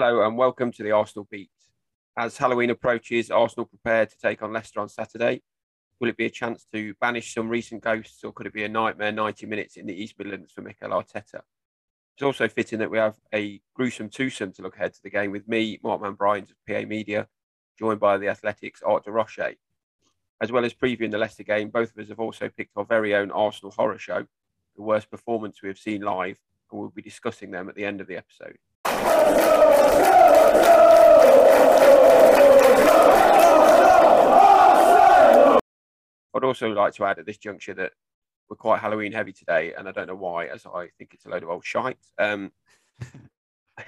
Hello and welcome to the Arsenal Beat. As Halloween approaches, Arsenal prepare to take on Leicester on Saturday. Will it be a chance to banish some recent ghosts, or could it be a nightmare 90 minutes in the East Midlands for Mikel Arteta? It's also fitting that we have a gruesome twosome to look ahead to the game with me, Mark Bryant of PA Media, joined by the Athletics Art de Roche. As well as previewing the Leicester game, both of us have also picked our very own Arsenal horror show, the worst performance we have seen live, and we'll be discussing them at the end of the episode. I'd also like to add at this juncture that we're quite Halloween heavy today, and I don't know why, as I think it's a load of old shite. Um,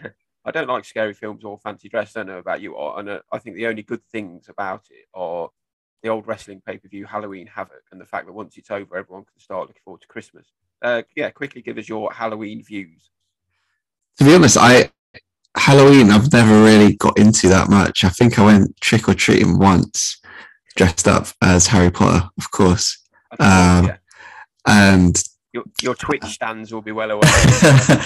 I don't like scary films or fancy dress. I don't know about you, and uh, I think the only good things about it are the old wrestling pay per view Halloween Havoc, and the fact that once it's over, everyone can start looking forward to Christmas. Uh, yeah, quickly give us your Halloween views. To be honest, I Halloween I've never really got into that much. I think I went trick or treating once, dressed up as Harry Potter, of course. Um, yeah. And your, your Twitch stands will be well aware.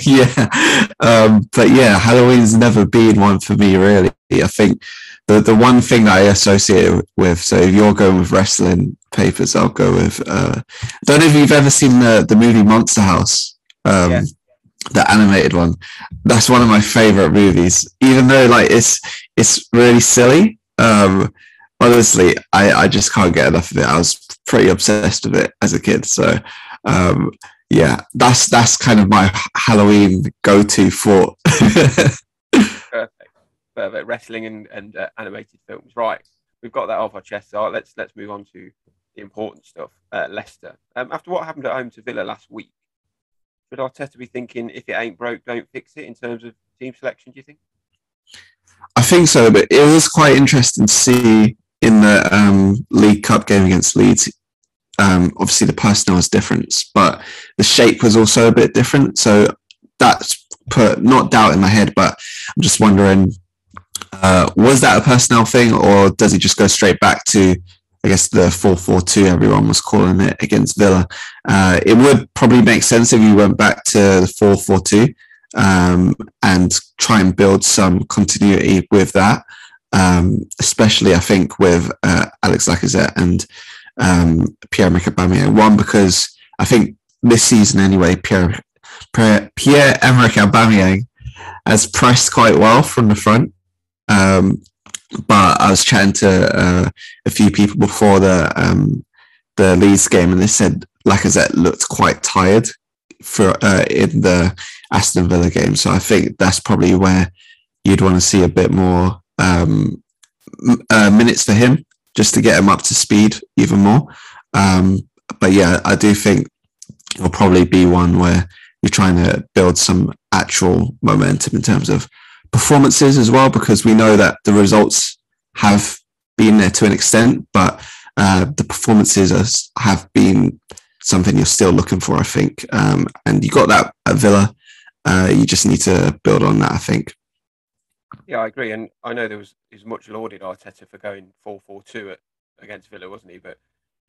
yeah, um, but yeah, Halloween's never been one for me really. I think the the one thing that I associate with. So if you're going with wrestling papers, I'll go with. Uh, I don't know if you've ever seen the the movie Monster House. Um, yeah. The animated one, that's one of my favorite movies. Even though like it's it's really silly, um, honestly, I, I just can't get enough of it. I was pretty obsessed with it as a kid. So, um, yeah, that's that's kind of my Halloween go-to for. Perfect, perfect. Wrestling and, and uh, animated films. Right, we've got that off our chest. So let's let's move on to the important stuff. Uh, Leicester. Um, after what happened at home to Villa last week, should Arteta be thinking if it ain't broke, don't fix it in terms of team selection? Do you think? I think so, but it was quite interesting to see in the um, League Cup game against Leeds, um, obviously the personnel was different, but the shape was also a bit different. So that's put not doubt in my head, but I'm just wondering, uh, was that a personnel thing, or does he just go straight back to, I guess, the 4-4-2 everyone was calling it against Villa? Uh, it would probably make sense if you went back to the 4-4-2 um, and try and build some continuity with that um, especially I think with uh, Alex Lacazette and um, Pierre-Emerick Aubameyang. One because I think this season anyway, Pierre Pierre, Pierre Emerick Aubameyang has pressed quite well from the front. Um, but I was chatting to uh, a few people before the um, the Leeds game, and they said Lacazette looked quite tired for uh, in the Aston Villa game. So I think that's probably where you'd want to see a bit more um, uh, minutes for him just to get him up to speed even more. Um, but yeah, I do think it'll probably be one where you're trying to build some actual momentum in terms of performances as well, because we know that the results have been there to an extent, but uh, the performances have been something you're still looking for, I think. Um, and you got that at Villa. Uh, you just need to build on that, I think. Yeah, I agree, and I know there was is much lauded Arteta for going four four two at against Villa, wasn't he? But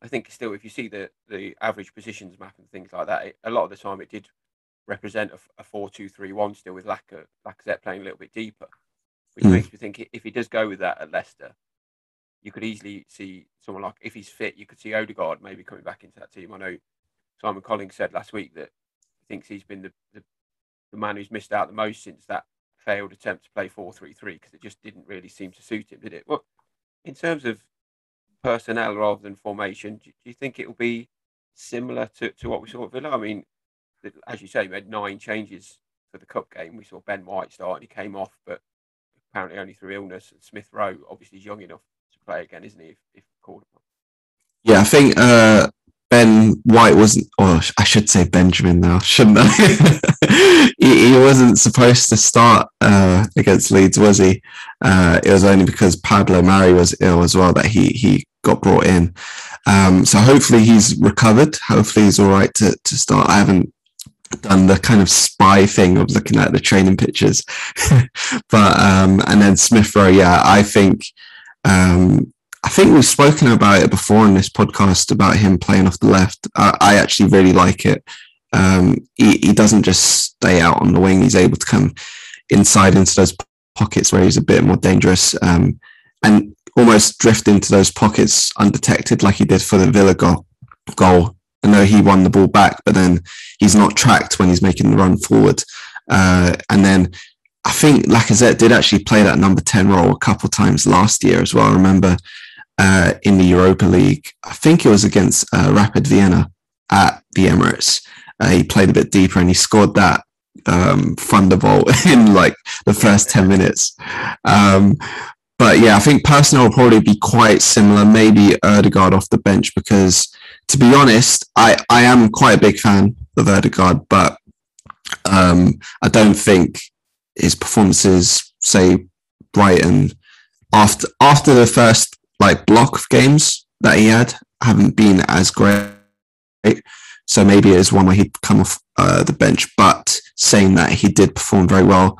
I think still, if you see the the average positions map and things like that, it, a lot of the time it did represent a, a four two three one still with Lacazette, Lacazette playing a little bit deeper, which mm. makes me think if he does go with that at Leicester, you could easily see someone like if he's fit, you could see Odegaard maybe coming back into that team. I know Simon Collings said last week that he thinks he's been the, the, the man who's missed out the most since that failed attempt to play 4 3 3 because it just didn't really seem to suit him, did it? Well, in terms of personnel rather than formation, do, do you think it will be similar to, to what we saw at Villa? I mean, as you say, we had nine changes for the cup game. We saw Ben White start and he came off, but apparently only through illness. And Smith Rowe, obviously, is young enough to play again, isn't he? If, if called upon. Yeah, I think uh, Ben White wasn't, or I should say Benjamin now, shouldn't I? he, he, wasn't supposed to start uh, against Leeds, was he? Uh, it was only because Pablo Mari was ill as well that he he got brought in. Um, so hopefully he's recovered. Hopefully he's all right to, to start. I haven't done the kind of spy thing of looking at the training pictures, but um, and then Smith Rowe, yeah, I think um, I think we've spoken about it before in this podcast about him playing off the left. I, I actually really like it. Um, he, he, doesn't just stay out on the wing; he's able to come inside into those pockets where he's a bit more dangerous um, and almost drift into those pockets undetected, like he did for the Villa goal. goal. I know he won the ball back, but then he's not tracked when he's making the run forward. Uh, and then I think Lacazette did actually play that number 10 role a couple times last year as well. I remember uh, in the Europa League, I think it was against uh, Rapid Vienna at the Emirates. Uh, he played a bit deeper and he scored that um, thunderbolt in like the first 10 minutes. Um, but yeah, I think personnel will probably be quite similar. Maybe Odegaard off the bench because, to be honest, I, I am quite a big fan of Odegaard, but um, I don't think his performances, say Brighton, after after the first like block of games that he had, haven't been as great. So maybe it is one where he'd come off uh, the bench. But saying that, he did perform very well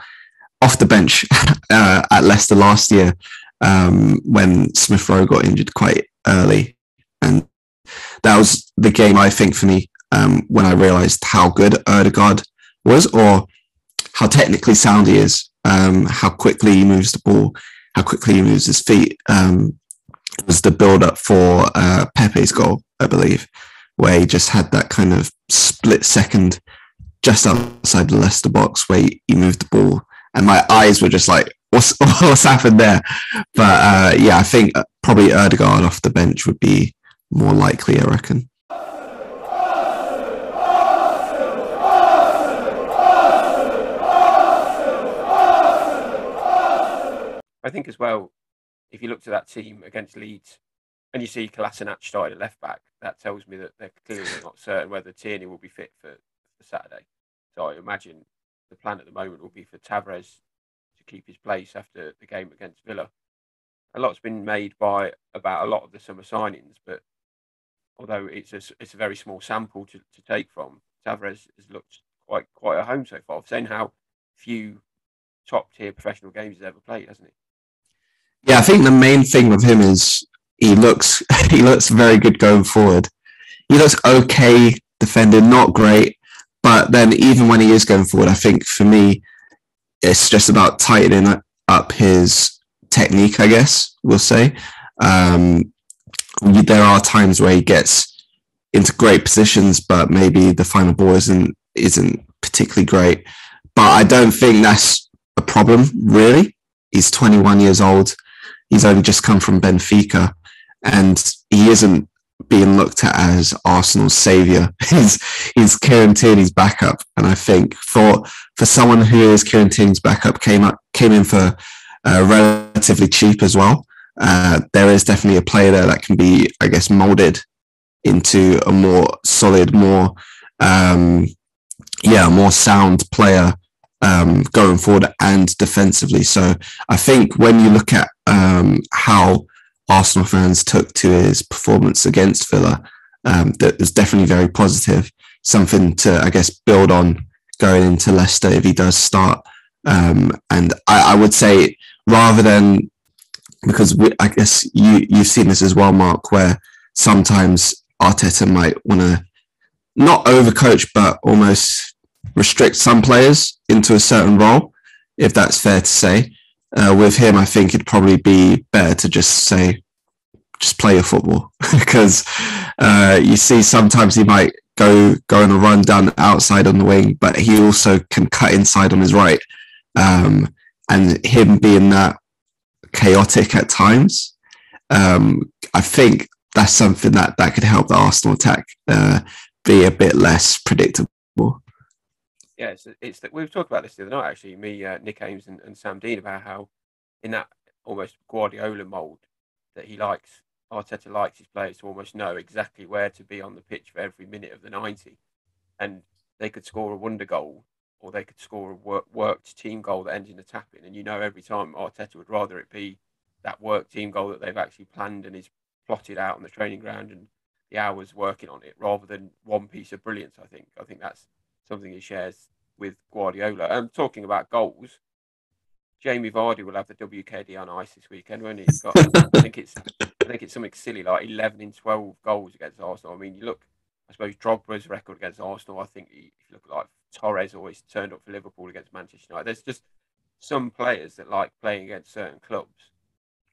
off the bench uh, at Leicester last year um, when Smith Rowe got injured quite early. And that was the game, I think, for me, um, when I realised how good Odegaard was or how technically sound he is, um, how quickly he moves the ball, how quickly he moves his feet. Um, was the build up for uh, Pepe's goal, I believe, where he just had that kind of split second just outside the Leicester box where he, moved the ball, and my eyes were just like, "What's what's happened there?" But uh, yeah, I think uh, probably Odegaard off the bench would be more likely. I reckon. I think as well, if you look at that team against Leeds and you see Kolasinac started at left back, that tells me that they're clearly not certain whether Tierney will be fit for, for Saturday. So I imagine the plan at the moment will be for Tavares to keep his place after the game against Villa. A lot's been made by about a lot of the summer signings, but although it's a, it's a very small sample to, to take from, Tavares has looked quite quite at home so far. I've seen how few top tier professional games he's ever played, hasn't he? Yeah, I think the main thing with him is he looks he looks very good going forward. He looks okay defending, not great, but then even when he is going forward, I think for me, it's just about tightening up his technique. I guess we'll say. Um, there are times where he gets into great positions, but maybe the final ball isn't isn't particularly great. But I don't think that's a problem really. He's 21 years old he's only just come from Benfica and he isn't being looked at as Arsenal's saviour. he's he's Kieran Tierney's backup, and I think for for someone who is Kieran Tierney's backup, came up came in for uh, relatively cheap as well. Uh, there is definitely a player there that can be, I guess, molded into a more solid, more um, yeah, more sound player um, going forward and defensively. So I think when you look at um, how Arsenal fans took to his performance against Villa, um, that was definitely very positive. Something to, I guess, build on going into Leicester if he does start. Um, and I, I, would say rather than because we, I guess you you've seen this as well, Mark, where sometimes Arteta might want to not overcoach, but almost restrict some players into a certain role, if that's fair to say. Uh, with him, I think it'd probably be better to just say, just play your football, because uh, you see sometimes he might go go on a run down outside on the wing, but he also can cut inside on his right, um, and him being that chaotic at times, um, I think that's something that that could help the Arsenal attack uh, be a bit less predictable yeah, it's it's that we've talked about this the other night actually. Me, uh, Nick Ames, and, and Sam Dean about how in that almost Guardiola mold that he likes, Arteta likes his players to almost know exactly where to be on the pitch for every minute of the ninety, and they could score a wonder goal or they could score a work, worked team goal that ends in a tap in, and you know every time Arteta would rather it be that work team goal that they've actually planned and is plotted out on the training ground and the hours working on it rather than one piece of brilliance. I think I think that's something he shares with Guardiola. Um, talking about goals, Jamie Vardy will have the WKD on ice this weekend, won't he? He's got, I think it's, I think it's something silly like eleven in twelve goals against Arsenal. I mean, you look, I suppose Drogba's record against Arsenal. I think if you look like Torres always turned up for Liverpool against Manchester United. There's just some players that like playing against certain clubs.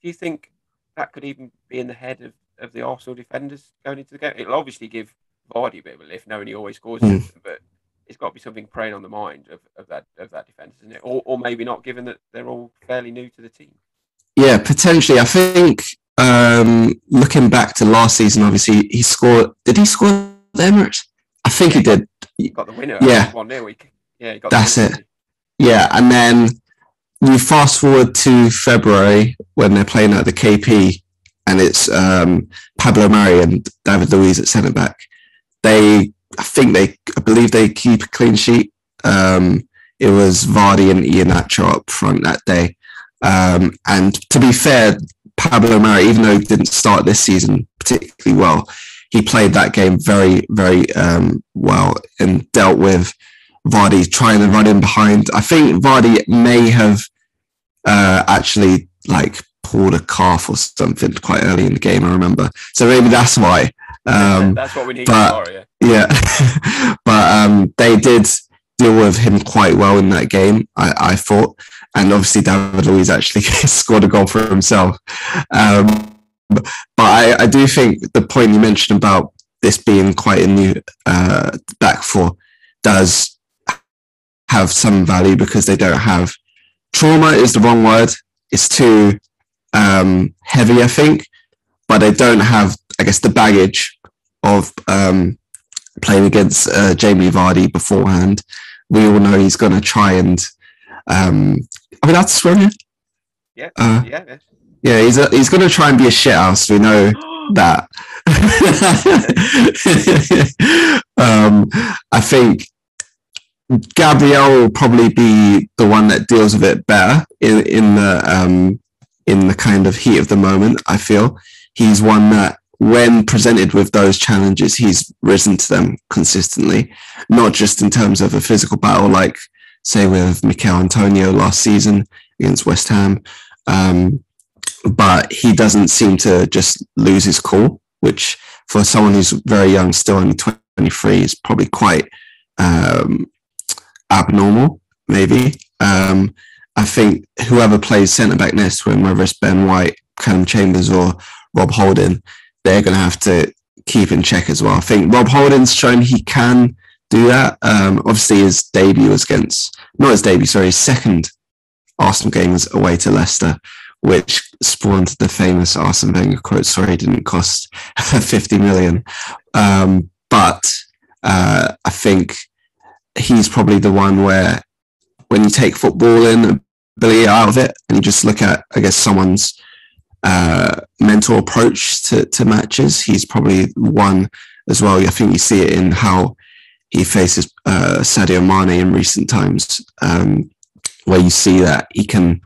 Do you think that could even be in the head of, of the Arsenal defenders going into the game? It'll obviously give Vardy a bit of a lift, knowing he always scores, mm. but it's got to be something preying on the mind of, of that of that defence, isn't it? Or, or maybe not, given that they're all fairly new to the team. Yeah, potentially. I think um, looking back to last season, obviously he scored. Did he score the Emirates? I think he did. He got the winner. Yeah, one nil. Yeah, that's it. Yeah, and then you fast forward to February when they're playing at the KP, and it's um, Pablo Mari and David Luiz at centre back. They, I think they, I believe they keep a clean sheet. Um, it was Vardy and Iheanacho up front that day. Um, and to be fair, Pablo Mari, even though he didn't start this season particularly well, he played that game very, very um, well and dealt with Vardy trying to run in behind. I think Vardy may have uh, actually like pulled a calf or something quite early in the game. I remember, so maybe that's why. Um, that's what we need. But, yeah, yeah. but um, they did deal with him quite well in that game. I, I thought, and obviously David Luiz actually scored a goal for himself. Um, but I, I, do think the point you mentioned about this being quite a new uh, back four does have some value because they don't have trauma is the wrong word. It's too um, heavy, I think, but they don't have, I guess, the baggage of um, playing against uh, Jamie Vardy beforehand. We all know he's going to try and. Um, I mean, that's swear Yeah. Uh, yeah. Yeah, he's a, he's going to try and be a shithouse. We know that. um, I think Gabriel will probably be the one that deals with it better in, in the um, in the kind of heat of the moment. I feel he's one that, when presented with those challenges, he's risen to them consistently, not just in terms of a physical battle, like say with Michail Antonio last season against West Ham, um, but he doesn't seem to just lose his cool, which for someone who's very young, still only 23, is probably quite um, abnormal, maybe. Um, I think whoever plays centre back next to him, whether it's Ben White, Callum Chambers, or Rob Holding, they're going to have to keep in check as well. I think Rob Holding's shown he can do that. Um, obviously, his debut was against, not his debut, sorry, his second Arsenal game was away to Leicester, which spawned the famous Arsene Wenger quote, sorry, it didn't cost 50 million. Um, but uh, I think he's probably the one where when you take football in ability out of it and you just look at I guess someone's uh, mental approach to, to matches, he's probably one as well. I think you see it in how he faces uh, Sadio Mane in recent times, um, where you see that he can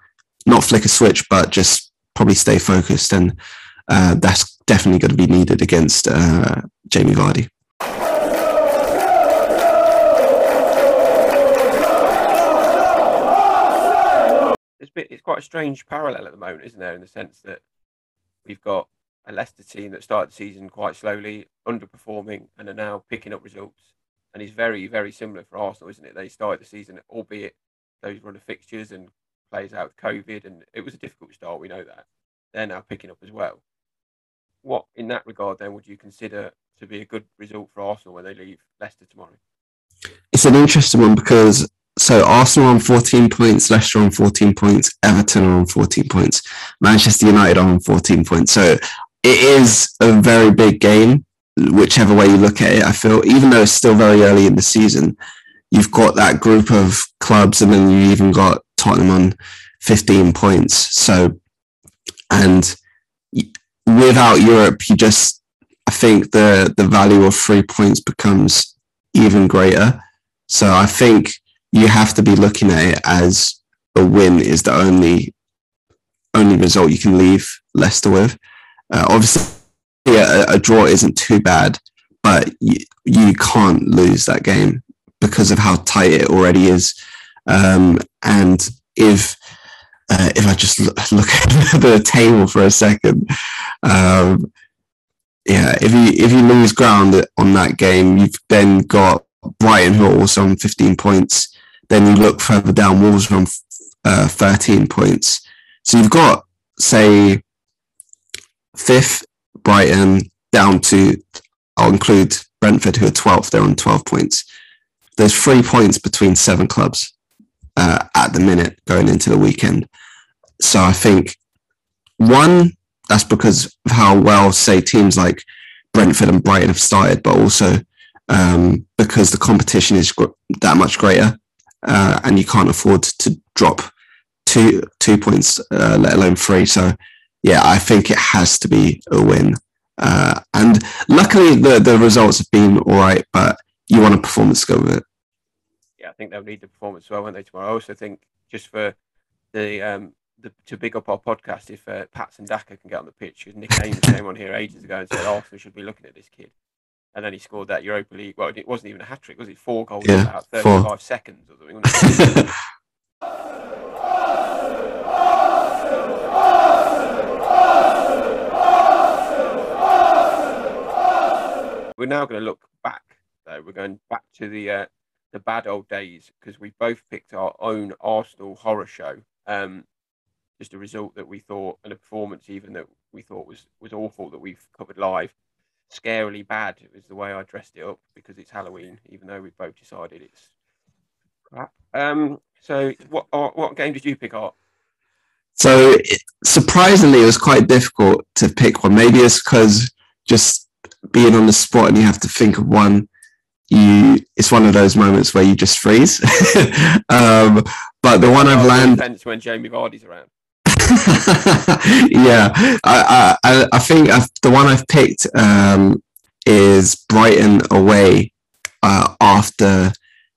not flick a switch, but just probably stay focused, and uh, that's definitely going to be needed against uh, Jamie Vardy. It's, bit it's quite a strange parallel at the moment, isn't there? In the sense that we've got a Leicester team that started the season quite slowly, underperforming, and are now picking up results. And it's very, very similar for Arsenal, isn't it? They started the season, albeit those run of fixtures and plays out with COVID, and it was a difficult start. We know that they're now picking up as well. What, in that regard, then, would you consider to be a good result for Arsenal when they leave Leicester tomorrow? It's an interesting one because so Arsenal on 14 points, Leicester on 14 points, Everton on 14 points, Manchester United on 14 points. So it is a very big game, whichever way you look at it. I feel, even though it's still very early in the season, you've got that group of clubs, and then you even got Tottenham on 15 points. So, and without Europe, you just, I think the the value of three points becomes even greater. So I think you have to be looking at it as a win is the only only result you can leave Leicester with. Uh, obviously, a, a, draw isn't too bad, but you, you can't lose that game because of how tight it already is. Um, and if uh, if I just look, at the table for a second, um, yeah, if you if you lose ground on that game, you've then got Brighton who are also on 15 points. Then you look further down, Wolves are on uh, 13 points. So you've got, say, fifth Brighton down to, I'll include Brentford, who are 12th, they're on 12 points. There's three points between seven clubs uh, at the minute going into the weekend. So I think one, that's because of how well, say, teams like Brentford and Brighton have started, but also um, because the competition is gr- that much greater, uh, and you can't afford to drop two two points, uh, let alone three. So, yeah, I think it has to be a win. Uh, and luckily, the the results have been all right, but you want a performance to go with it. Think they'll need the performance as well, won't they? Tomorrow. I also think just for the um, the, to big up our podcast if uh, Patson Daka can get on the pitch because Nick Ames came on here ages ago and said Arsenal should be looking at this kid, and then he scored that Europa League. Well, it wasn't even a hat trick, was it? Four goals in Yeah, about thirty-five four. seconds or something. We're now going to look back, though. We're going back to the uh, the bad old days because we both picked our own Arsenal horror show. Um, just a result that we thought, and a performance even that we thought was was awful that we've covered live. Scarily bad was the way I dressed it up because it's Halloween, even though we both decided it's crap. Um, so what Art, what game did you pick Art? So surprisingly, it was quite difficult to pick one. Maybe it's because just being on the spot and you have to think of one. You, it's one of those moments where you just freeze. um, but the one I've landed, when Jamie Vardy's around. yeah, I, I, I think I've, the one I've picked um, is Brighton away uh, after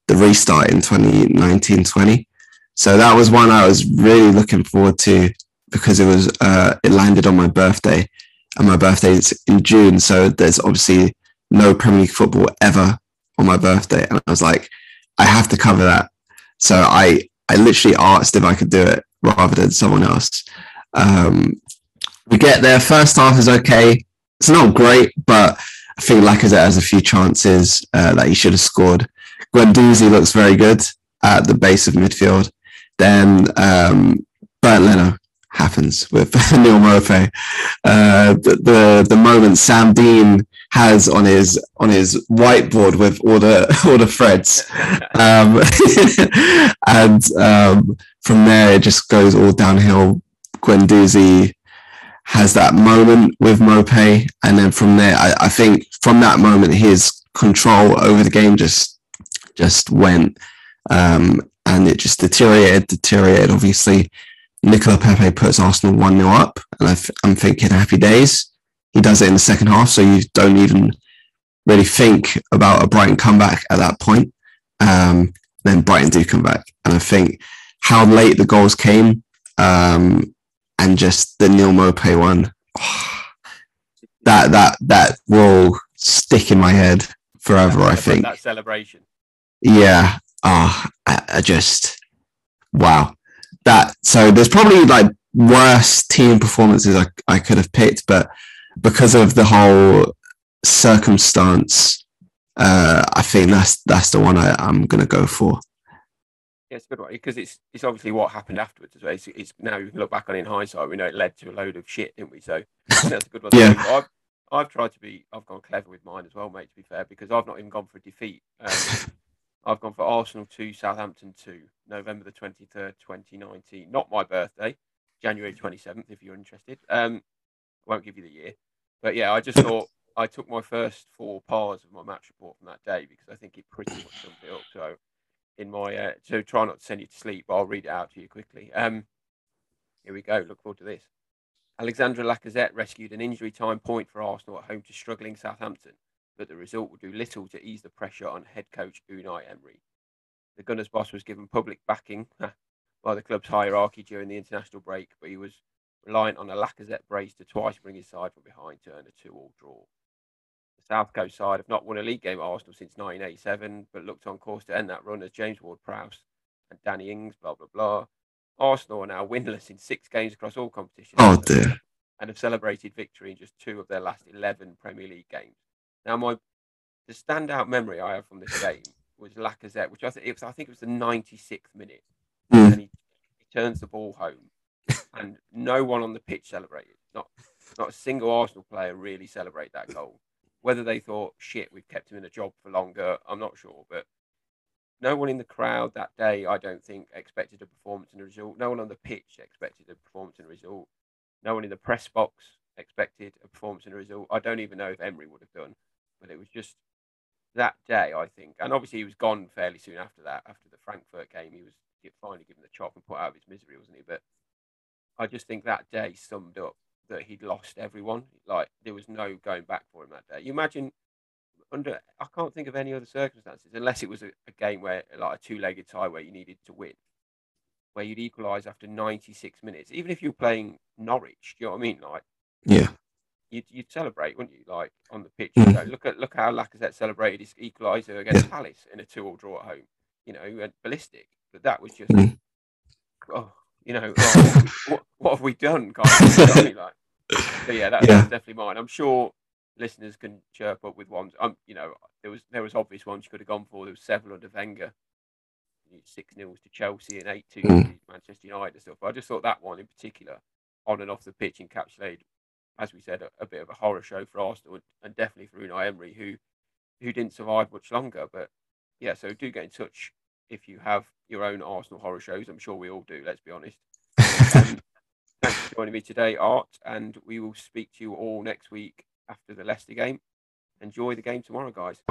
the restart in 2019-20. So that was one I was really looking forward to because it was uh, it landed on my birthday, and my birthday is in June. So there's obviously no Premier League football ever on my birthday, and I was like, I have to cover that. So I I literally asked if I could do it rather than someone else. Um, we get there. First half is okay. It's not great, but I think Lacazette has a few chances uh, that he should have scored. Guendouzi looks very good at the base of midfield. Then um, Bernd Leno happens with Neal Maupay. Uh, the, the the moment Sam Dean has on his on his whiteboard with all the all the threads um, and um, from there it just goes all downhill. Guendouzi has that moment with Maupay, and then from there, I, I think from that moment, his control over the game just just went, um, and it just deteriorated, deteriorated. Obviously, Nicola Pepe puts Arsenal one 0 up, and I am thinking happy days. He does it in the second half, so you don't even really think about a Brighton comeback at that point. Um, then Brighton do come back, and I think how late the goals came, um, and just the Neal Maupay one, that that that will stick in my head forever. I think. that celebration. Yeah. Ah, I, I just wow. That so there's probably like worse team performances I, I could have picked, but because of the whole circumstance, uh, I think that's that's the one I, I'm gonna go for. Yeah, it's a good one because it's it's obviously what happened afterwards as well. It's, it's now you can look back on it in hindsight. We know it led to a load of shit, didn't we? So that's a good one. Yeah. I've I've tried to be. I've gone clever with mine as well, mate. To be fair, because I've not even gone for a defeat. Um, I've gone for Arsenal two, Southampton two, November the twenty third, twenty nineteen. Not my birthday, January twenty seventh. If you're interested, um, I won't give you the year, but yeah, I just thought I took my first four pars of my match report from that day because I think it pretty much summed it up. So in my uh, so try not to send you to sleep, but I'll read it out to you quickly. Um, here we go. Look forward to this. Alexandre Lacazette rescued an injury time point for Arsenal at home to struggling Southampton, but the result would do little to ease the pressure on head coach Unai Emery. The Gunners' boss was given public backing by the club's hierarchy during the international break, but he was reliant on a Lacazette brace to twice bring his side from behind to earn a two-all draw. The South Coast side have not won a league game at Arsenal since 1987, but looked on course to end that run as James Ward-Prowse and Danny Ings, blah blah blah. Arsenal are now winless in six games across all competitions. Oh dear. and have celebrated victory in just two of their last 11 Premier League games. Now, my the standout memory I have from this game was Lacazette, which I think it was. I think it was the 96th minute, Mm. and he, he turns the ball home, and no one on the pitch celebrated. Not not a single Arsenal player really celebrate that goal. Whether they thought, shit, we've kept him in a job for longer, I'm not sure. But no one in the crowd that day, I don't think, expected a performance and a result. No one on the pitch expected a performance and a result. No one in the press box expected a performance and a result. I don't even know if Emery would have done, but it was just that day, I think. And obviously, he was gone fairly soon after that. After the Frankfurt game, he was finally given the chop and put out of his misery, wasn't he? But I just think that day summed up that he'd lost everyone. Like there was no going back for him that day. You imagine under I can't think of any other circumstances unless it was a, a game where like a two-legged tie where you needed to win, where you'd equalise after 96 minutes. Even if you're playing Norwich, do you know what I mean? Like yeah. You'd, you'd celebrate, wouldn't you? Like on the pitch, Mm. you know, look at look how Lacazette celebrated his equaliser against Palace in a two-all draw at home. You know, went ballistic. But that was just, Mm. oh, you know, oh, what, what have we done, guys? You know what I mean? Like, so yeah, that, Yeah. that's definitely mine. I'm sure listeners can chirp up with ones. Um, you know, there was there was obvious ones you could have gone for. There was several under Wenger, six nils to Chelsea and eight two Mm. to Manchester United and stuff. But I just thought that one in particular, on and off the pitch, encapsulated, as we said, a, a bit of a horror show for Arsenal and, and definitely for Unai Emery, who who didn't survive much longer. But yeah, so do get in touch if you have your own Arsenal horror shows. I'm sure we all do. Let's be honest. Um, thanks for joining me today, Art, and we will speak to you all next week after the Leicester game. Enjoy the game tomorrow, guys.